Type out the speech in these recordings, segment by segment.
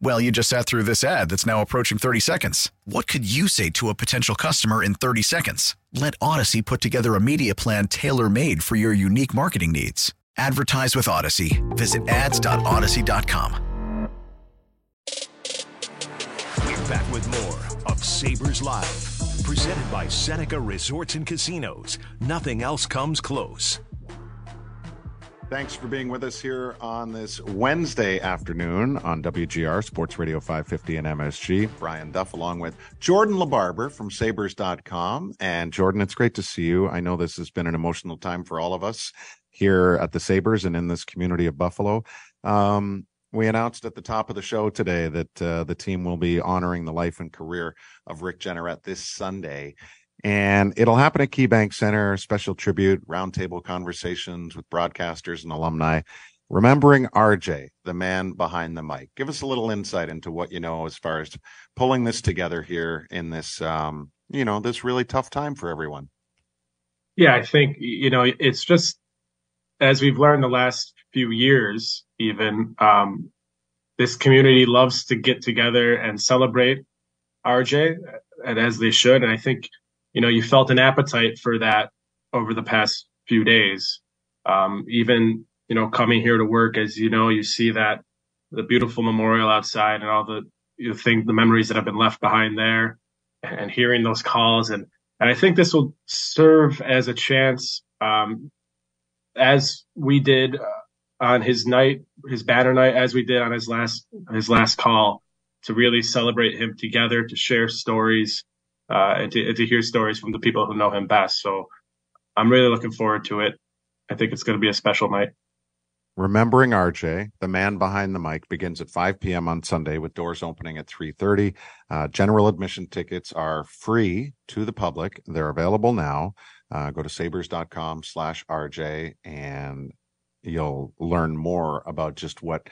Well, you just sat through this ad that's now approaching 30 seconds. What could you say to a potential customer in 30 seconds? Let Audacy put together a media plan tailor made for your unique marketing needs. Advertise with Audacy. Visit ads.audacy.com. We're back with more of Sabres Live, presented by Seneca Resorts and Casinos. Nothing else comes close. Thanks for being with us here on this Wednesday afternoon on WGR Sports Radio 550 and MSG. Brian Duff along with Jourdon LaBarber from Sabres.com. And Jourdon, it's great to see you. I know this has been an emotional time for all of us here at the Sabres and in this community of Buffalo. Um, we announced at the top of the show today that uh, the team will be honoring the life and career of Rick Jeanneret this Sunday. And it'll happen at KeyBank Center, special tribute, roundtable conversations with broadcasters and alumni. Remembering RJ, the man behind the mic. Give us a little insight into what you know as far as pulling this together here in this, um, you know, this really tough time for everyone. Yeah, I think, you know, it's just as we've learned the last few years, even, um, this community loves to get together and celebrate RJ, and as they should. And I think, you know, you felt an appetite for that over the past few days. Um, even, you know, coming here to work, as you know, you see that the beautiful memorial outside and all the you think the memories that have been left behind there and hearing those calls. And, and I think this will serve as a chance, um, as we did on his night, his banner night, as we did on his last, his last call to really celebrate him together, to share stories, uh, and, to, and to hear stories from the people who know him best. So I'm really looking forward to it. I think it's going to be a special night. Remembering RJ, the man behind the mic, begins at 5 p.m. on Sunday with doors opening at 3:30. Uh, general admission tickets are free to the public. They're available now. Uh, go to sabres.com/rj and you'll learn more about just what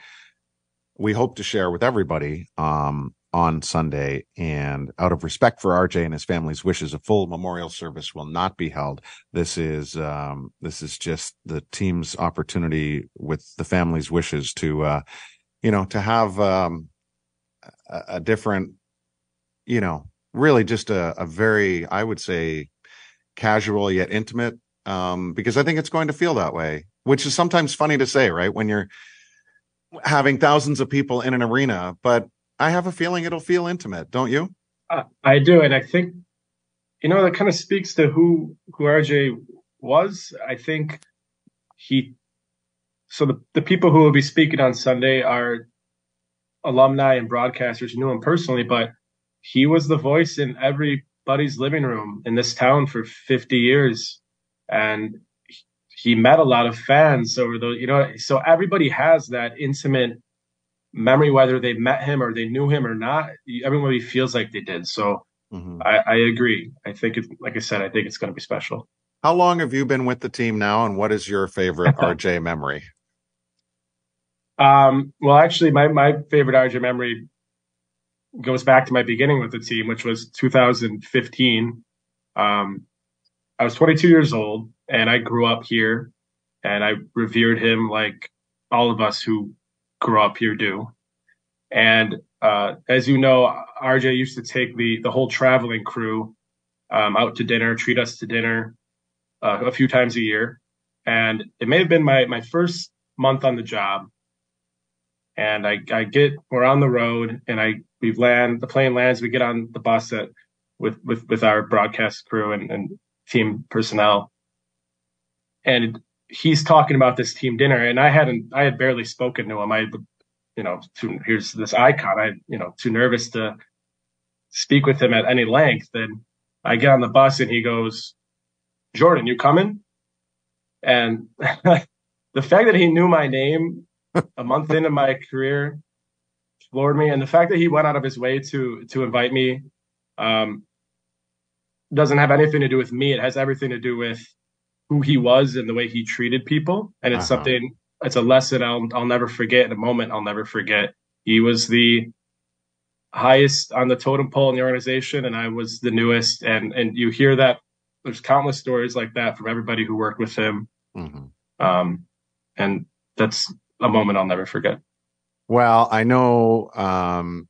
we hope to share with everybody um, on Sunday. And out of respect for RJ and his family's wishes, a full memorial service will not be held. This is um, this is just the team's opportunity with the family's wishes to, uh, you know, to have um, a, a different, you know, really just a, a very, I would say, casual yet intimate. Um, because I think it's going to feel that way, which is sometimes funny to say, right? When you're having thousands of people in an arena, but I have a feeling it'll feel intimate, don't you? Uh, I do, and I think you know that kind of speaks to who who RJ was. I think he. So the the people who will be speaking on Sunday are alumni and broadcasters who knew him personally, but he was the voice in everybody's living room in this town for 50 years, and he met a lot of fans over the you know so everybody has that intimate memory whether they met him or they knew him or not everybody feels like they did. So mm-hmm. I, I, agree. I think it's like i said i think it's going to be special. How long have you been with the team now and what is your favorite rj memory? Um well actually my my favorite rj memory goes back to my beginning with the team which was 2015 um i was 22 years old and i grew up here and i revered him like all of us who grew up here do. And uh, as you know, RJ used to take the the whole traveling crew um, out to dinner, treat us to dinner uh, a few times a year. And it may have been my my first month on the job. And I, I get we're on the road, and I we land the plane lands. We get on the bus at with with with our broadcast crew and, and team personnel. and he's talking about this team dinner, and I hadn't, I had barely spoken to him. I, you know, too, here's this icon. I, you know, too nervous to speak with him at any length. And I get on the bus, and he goes, "Jourdon, you coming?" And the fact that he knew my name a month into my career floored me, and the fact that he went out of his way to to invite me um, doesn't have anything to do with me. It has everything to do with who he was and the way he treated people. And it's uh-huh. something, it's a lesson I'll, I'll never forget, in a moment I'll never forget. He was the highest on the totem pole in the organization, and I was the newest. And, and you hear that there's countless stories like that from everybody who worked with him. Mm-hmm. Um, and that's a moment I'll never forget. Well, I know um,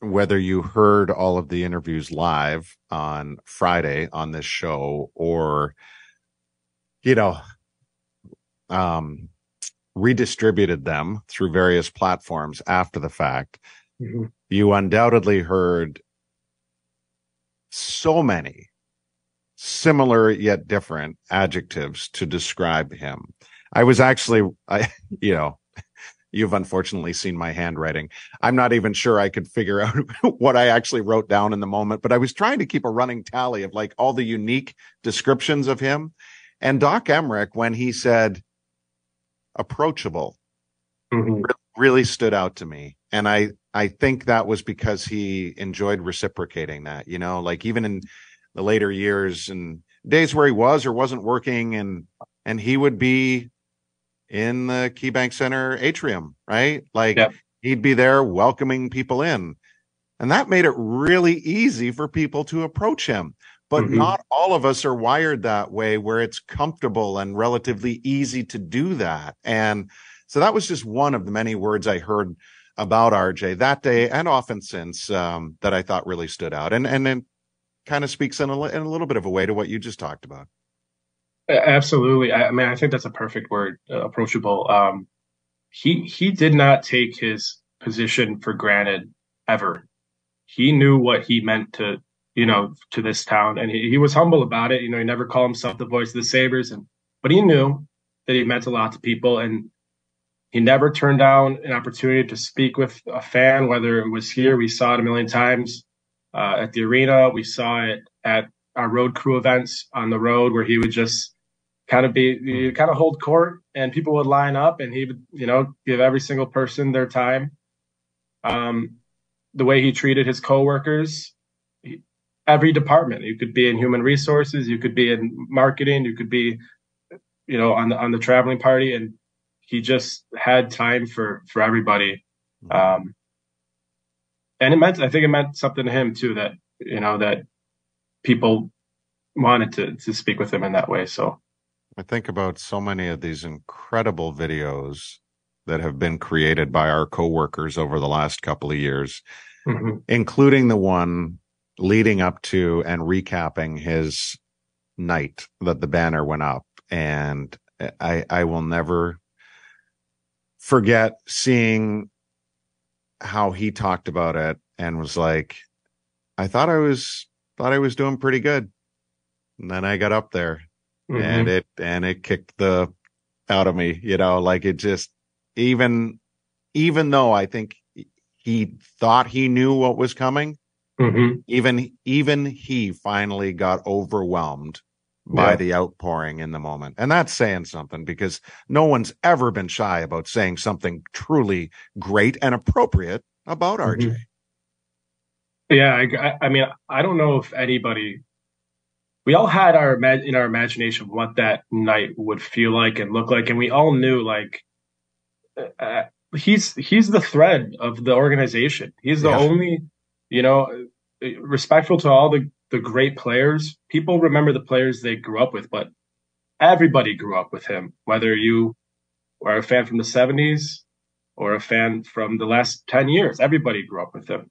whether you heard all of the interviews live on Friday on this show or you know, um, redistributed them through various platforms after the fact, mm-hmm. you undoubtedly heard so many similar yet different adjectives to describe him. I was actually, I, you know, you've unfortunately seen my handwriting. I'm not even sure I could figure out what I actually wrote down in the moment, but I was trying to keep a running tally of like all the unique descriptions of him. And Doc Emrick, when he said approachable, mm-hmm. really stood out to me. And I, I think that was because he enjoyed reciprocating that, you know, like even in the later years and days where he was or wasn't working and, and he would be in the KeyBank Center atrium, right? Like yep. he'd be there welcoming people in. And that made it really easy for people to approach him but mm-hmm. not all of us are wired that way where it's comfortable and relatively easy to do that. And so that was just one of the many words I heard about RJ that day and often since um, that I thought really stood out. And and then kind of speaks in a, in a little bit of a way to what you just talked about. Absolutely. I, I mean, I think that's a perfect word, uh, approachable. Um, he he did not take his position for granted ever. He knew what he meant to you know, to this town. And he, he was humble about it. You know, he never called himself the voice of the Sabres, and but he knew that he meant a lot to people, and he never turned down an opportunity to speak with a fan, whether it was here. We saw it a million times uh, at the arena. We saw it at our road crew events on the road, where he would just kind of be you kind of hold court, and people would line up, and he would, you know, give every single person their time. Um, the way he treated his coworkers, every department. You could be in human resources, you could be in marketing, you could be, you know, on the on the traveling party, and he just had time for for everybody. Mm-hmm. Um, and it meant, I think it meant something to him too that you know that people wanted to to speak with him in that way. So I think about so many of these incredible videos that have been created by our coworkers over the last couple of years, mm-hmm. including the one leading up to and recapping his night that the banner went up. And I, I will never forget seeing how he talked about it and was like, I thought I was, thought I was doing pretty good. And then I got up there mm-hmm. and it, and it kicked the out of me, you know, like it just, even, even though I think he thought he knew what was coming, Mm-hmm. Even even he finally got overwhelmed by yeah. the outpouring in the moment. And that's saying something because no one's ever been shy about saying something truly great and appropriate about RJ. Mm-hmm. Yeah, I, I, mean, I don't know if anybody. We all had our in our imagination what that night would feel like and look like, and we all knew like uh, uh he's he's the thread of the organization. He's the yeah. only you know, respectful to all the, the great players. People remember the players they grew up with, but everybody grew up with him, whether you are a fan from the 70s or a fan from the last 10 years. Everybody grew up with him.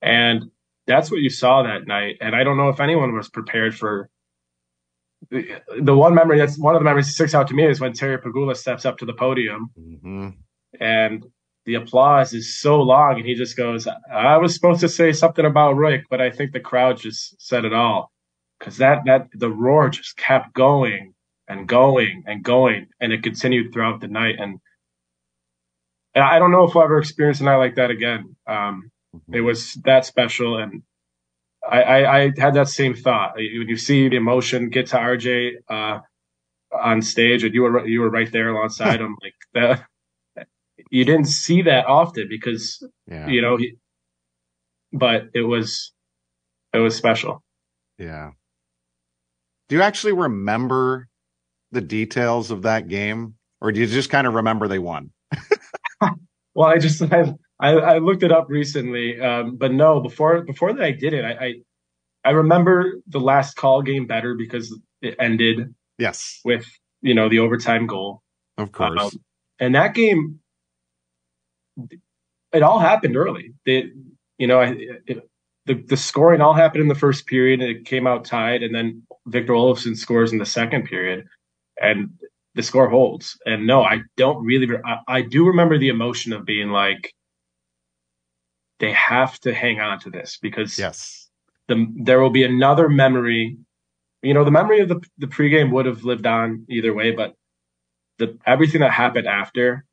And that's what you saw that night. And I don't know if anyone was prepared for the, the one memory that's one of the memories that sticks out to me is when Terry Pegula steps up to the podium mm-hmm. and the applause is so long and he just goes i was supposed to say something about rick but i think the crowd just said it all because that that the roar just kept going and going and going, and it continued throughout the night. And, and I don't know if I'll ever experience a night like that again. Um, mm-hmm. It was that special, and I, I, I, had that same thought. When you see the emotion get to RJ uh, on stage, and you were you were right there alongside him, like that. You didn't see that often because yeah. you know, he, but it was it was special. Yeah. Do you actually remember the details of that game, or do you just kind of remember they won? well, I just I, I, looked it up recently, um, but no, before before that I did it. I, I, I remember the last call game better because it ended yes with you know the overtime goal, of course, um, and that game it all happened early. It, you know, it, the the scoring all happened in the first period, and it came out tied, and then Victor Olofsson scores in the second period, and the score holds. And no, I don't really. I, I do remember the emotion of being like, they have to hang on to this because yes, the there will be another memory. You know, the memory of the the pregame would have lived on either way, but the everything that happened after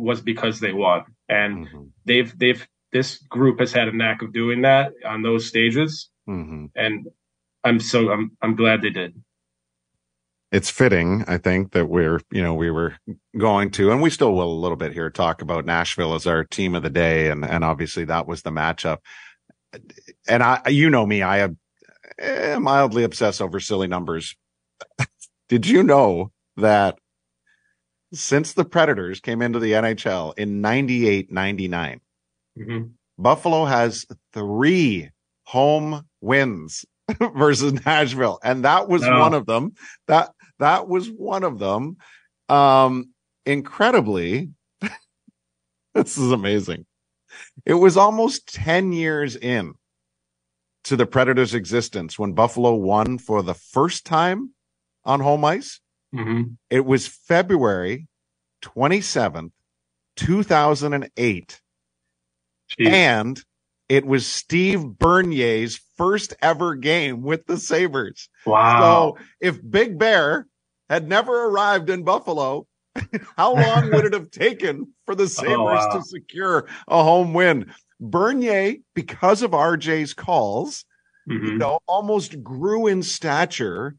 was because they won, and mm-hmm. they've they've this group has had a knack of doing that on those stages, mm-hmm. and I'm so I'm I'm glad they did. It's fitting, I think, that we're you know we were going to, and we still will a little bit here talk about Nashville as our team of the day, and and obviously that was the matchup. And I, you know me, I am eh, mildly obsessed over silly numbers. Did you know that since the Predators came into the NHL in 98 99, Mm-hmm. Buffalo has three home wins versus Nashville, and that was no. one of them. That that was one of them. Um, incredibly, this is amazing. It was almost 10 years in to the Predators' existence when Buffalo won for the first time on home ice. Mm-hmm. It was February 27th, 2008 Jeez. And it was Steve Bernier's first ever game with the Sabres. Wow. So if Big Bear had never arrived in Buffalo, how long would it have taken for the oh, Sabres oh, wow. to secure a home win? Bernier, because of RJ's calls, mm-hmm. you know, almost grew in stature,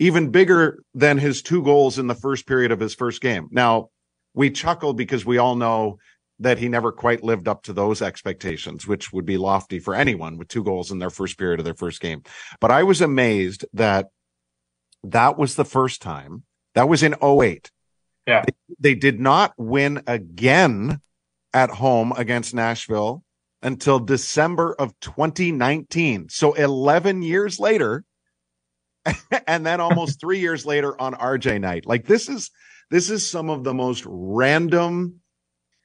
even bigger than his two goals in the first period of his first game. Now, we chuckle because we all know that he never quite lived up to those expectations, which would be lofty for anyone with two goals in their first period of their first game. But I was amazed that that was the first time. That was in 08. Yeah. They, they did not win again at home against Nashville until December of 2019. So 11 years later, and then almost three years later on RJ night. Like this is, this is some of the most random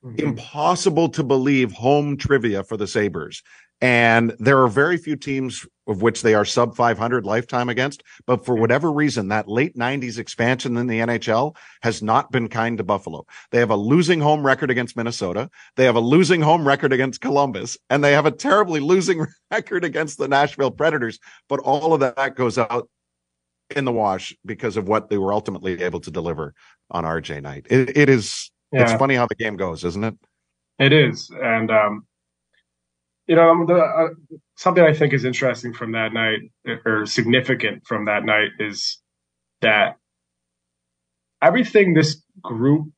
mm-hmm. impossible to believe home trivia for the Sabres. And there are very few teams of which they are sub 500 lifetime against. But for whatever reason, that late 90s expansion in the NHL has not been kind to Buffalo. They have a losing home record against Minnesota. They have a losing home record against Columbus and they have a terribly losing record against the Nashville Predators. But all of that goes out in the wash because of what they were ultimately able to deliver on RJ night. it, it is yeah. It's funny how the game goes, isn't it? It is, and um, you know, the, uh, something I think is interesting from that night, or significant from that night, is that everything this group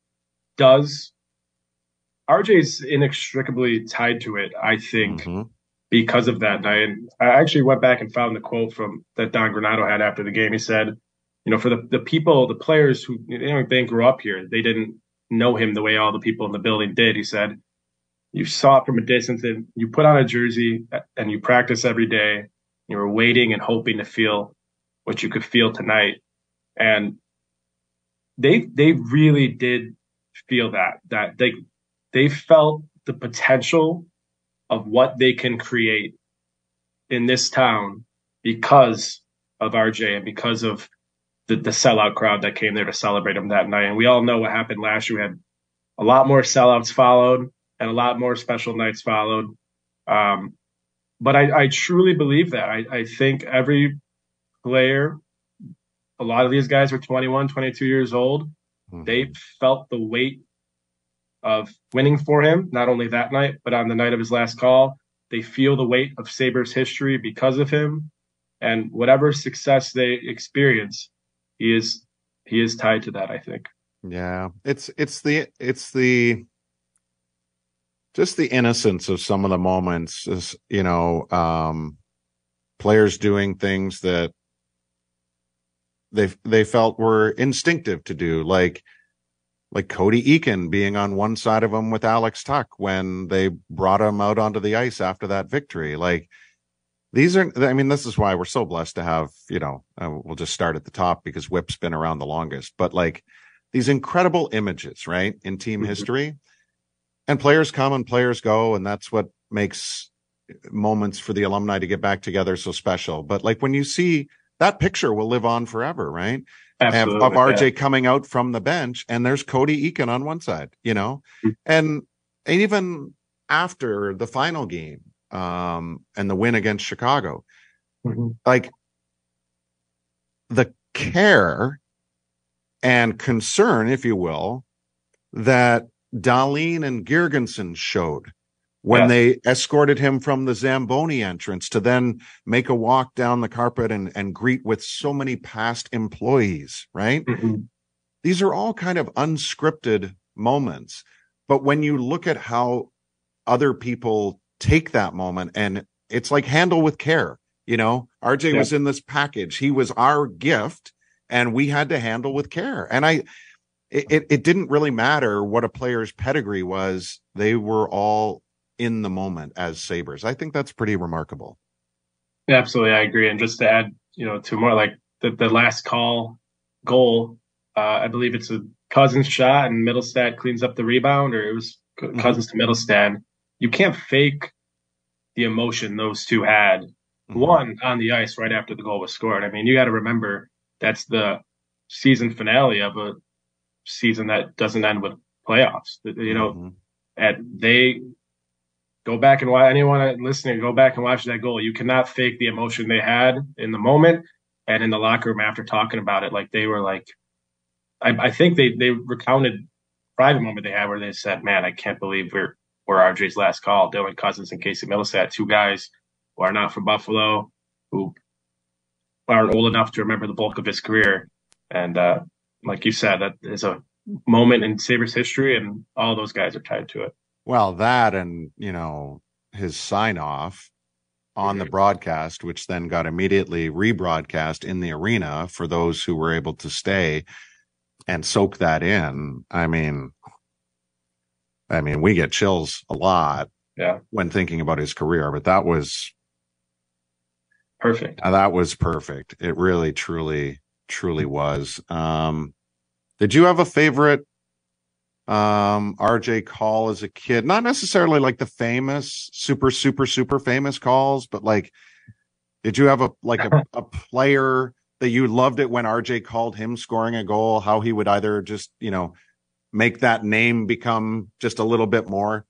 does, RJ's inextricably tied to it. I think. Mm-hmm. Because of that night, and I actually went back and found the quote from that Don Granato had after the game. He said, "You know, for the, the people, the players who you know, they grew up here, they didn't know him the way all the people in the building did. He said, you saw it from a distance and you put on a jersey and you practice every day. You were waiting and hoping to feel what you could feel tonight. And they, they really did feel that, that they, they felt the potential of what they can create in this town because of RJ and because of the, the sellout crowd that came there to celebrate him that night. And we all know what happened last year. We had a lot more sellouts followed and a lot more special nights followed. Um, but I, I, truly believe that. I, I, think every player a lot of these guys were 21, 22 years old. Mm-hmm. They felt the weight of winning for him, not only that night, but on the night of his last call. They feel the weight of Sabres history because of him. And whatever success they experience, he is he is tied to that, I think. Yeah. It's it's the it's the just the innocence of some of the moments is you know, um players doing things that they they felt were instinctive to do, like like Cody Eakin being on one side of him with Alex Tuch when they brought him out onto the ice after that victory. Like these are, I mean, this is why we're so blessed to have, you know, uh, we'll just start at the top because Whip's been around the longest, but like these incredible images, right, in team mm-hmm. history. And players come and players go, and that's what makes moments for the alumni to get back together so special. But like when you see that picture will live on forever, right? Absolutely, of RJ yeah. coming out from the bench, and there's Cody Eakin on one side, you know, mm-hmm. and even after the final game um, and the win against Chicago, mm-hmm. like the care and concern, if you will, that Dahlin and Girgensons showed when yes. they escorted him from the Zamboni entrance to then make a walk down the carpet and, and greet with so many past employees, right? Mm-hmm. These are all kind of unscripted moments. But when you look at how other people take that moment and it's like handle with care, you know, RJ yeah. was in this package. He was our gift and we had to handle with care. And I, it, it didn't really matter what a player's pedigree was. They were all in the moment as Sabres. I think that's pretty remarkable. Absolutely, I agree. And just to add, you know, to more like the, the last call goal, uh, I believe it's a Cozens shot and Mittelstadt cleans up the rebound, or it was mm-hmm. Cozens to Mittelstadt. You can't fake the emotion those two had. Mm-hmm. One on the ice right after the goal was scored. I mean, you got to remember that's the season finale of a season that doesn't end with playoffs. You know, mm-hmm. and they go back and watch anyone listening, go back and watch that goal. You cannot fake the emotion they had in the moment and in the locker room after talking about it. Like they were like, I, I think they, they recounted private moment they had where they said, man, I can't believe we're, we're RJ's last call. Dylan Cozens and Casey Mittelstadt, two guys who are not from Buffalo, who aren't old enough to remember the bulk of his career. And, uh, like you said, that is a moment in Sabres history and all those guys are tied to it. Well, that and, you know, his sign off on mm-hmm. the broadcast, which then got immediately rebroadcast in the arena for those who were able to stay and soak that in. I mean, I mean, we get chills a lot yeah. when thinking about his career, but that was perfect. Uh, that was perfect. It really, truly, truly was. Um, did you have a favorite um RJ call as a kid. Not necessarily like the famous, super, super, super famous calls, but like did you have a like a, a player that you loved it when RJ called him scoring a goal, how he would either just, you know, make that name become just a little bit more?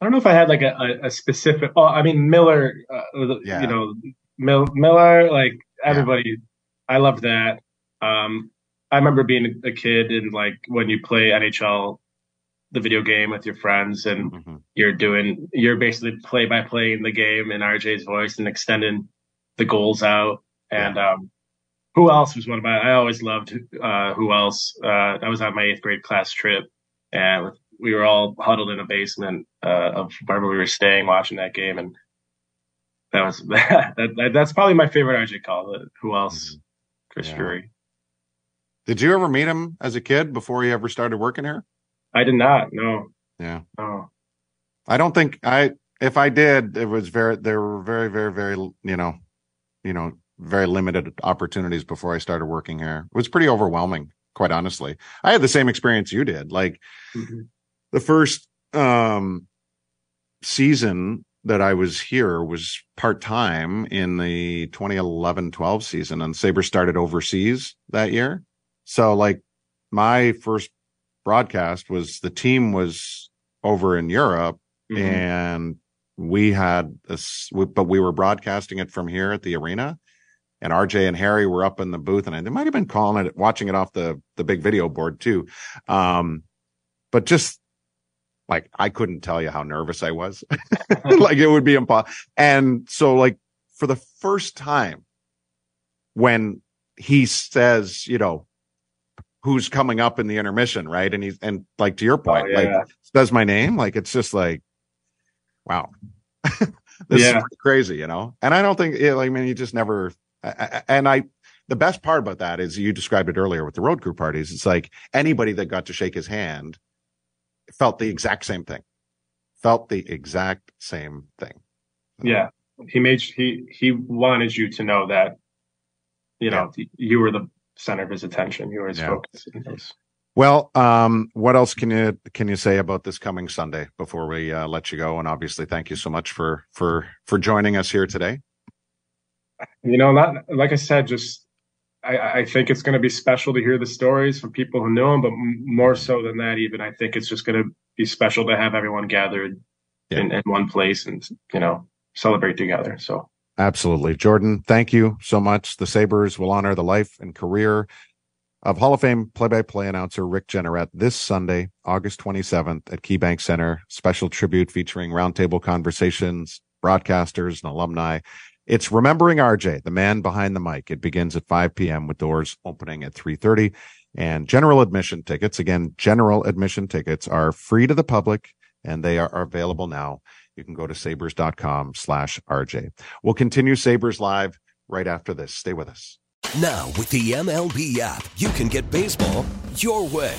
I don't know if I had like a, a, specific. Oh, I mean Miller. Uh, yeah. You know, Mil, Miller. Like everybody, yeah. I loved that. Um, I remember being a kid and like when you play NHL, the video game with your friends, and mm-hmm. you're doing you're basically play by play in the game in RJ's voice and extending the goals out. And um, who else was one of my? I always loved uh, who else. Uh, I was on my eighth grade class trip, and we were all huddled in a basement uh, of wherever we were staying, watching that game, and that was that, that that's probably my favorite RJ call. Who else? Mm-hmm. Chris yeah. Drury. Did you ever meet him as a kid before he ever started working here? I did not. No. Yeah. Oh. I don't think I. If I did, it was very. There were very, very, very. You know, you know, very limited opportunities before I started working here. It was pretty overwhelming, quite honestly. I had the same experience you did. Like mm-hmm. the first um season that I was here was part time in the 2011 12 season, and Sabre started overseas that year. So like my first broadcast was the team was over in Europe mm-hmm. and we had this, but we were broadcasting it from here at the arena. and RJ and Harry were up in the booth, and they might have been calling it, watching it off the the big video board too. Um, but just like I couldn't tell you how nervous I was. like it would be impossible. And so, like for the first time, when he says, you know, who's coming up in the intermission, right? And he's and like to your oh, point, oh, yeah. like says my name, like it's just like, wow. this yeah. is crazy, you know. And I don't think, like, I mean, you just never. And I, the best part about that is you described it earlier with the road crew parties. It's like anybody that got to shake his hand felt the exact same thing. Felt the exact same thing. Yeah, he made he he wanted you to know that, you know, yeah. you were the center of his attention. Were his yeah. focus. Well, um, what else can you can you say about this coming Sunday before we uh, let you go? And obviously, thank you so much for for for joining us here today. You know, not like I said, just I, I think it's going to be special to hear the stories from people who know him, but more so than that, even I think it's just going to be special to have everyone gathered yeah. in, in one place and you know celebrate together. So absolutely, Jourdon, thank you so much. The Sabres will honor the life and career of Hall of Fame play-by-play announcer Rick Jeanneret this Sunday, August 27th at KeyBank Center. Special tribute featuring roundtable conversations, broadcasters, and alumni. It's Remembering RJ, the man behind the mic. It begins at 5 p.m. with doors opening at 3:30. And general admission tickets, again, general admission tickets are free to the public and they are available now. You can go to sabres.com slash RJ. We'll continue Sabres Live right after this. Stay with us. Now, with the MLB app, you can get baseball your way.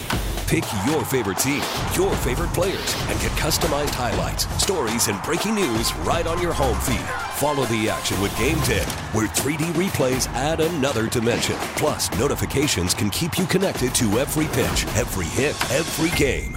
Pick your favorite team, your favorite players, and get customized highlights, stories, and breaking news right on your home feed. Follow the action with Gameday, where 3D replays add another dimension. Plus, notifications can keep you connected to every pitch, every hit, every game.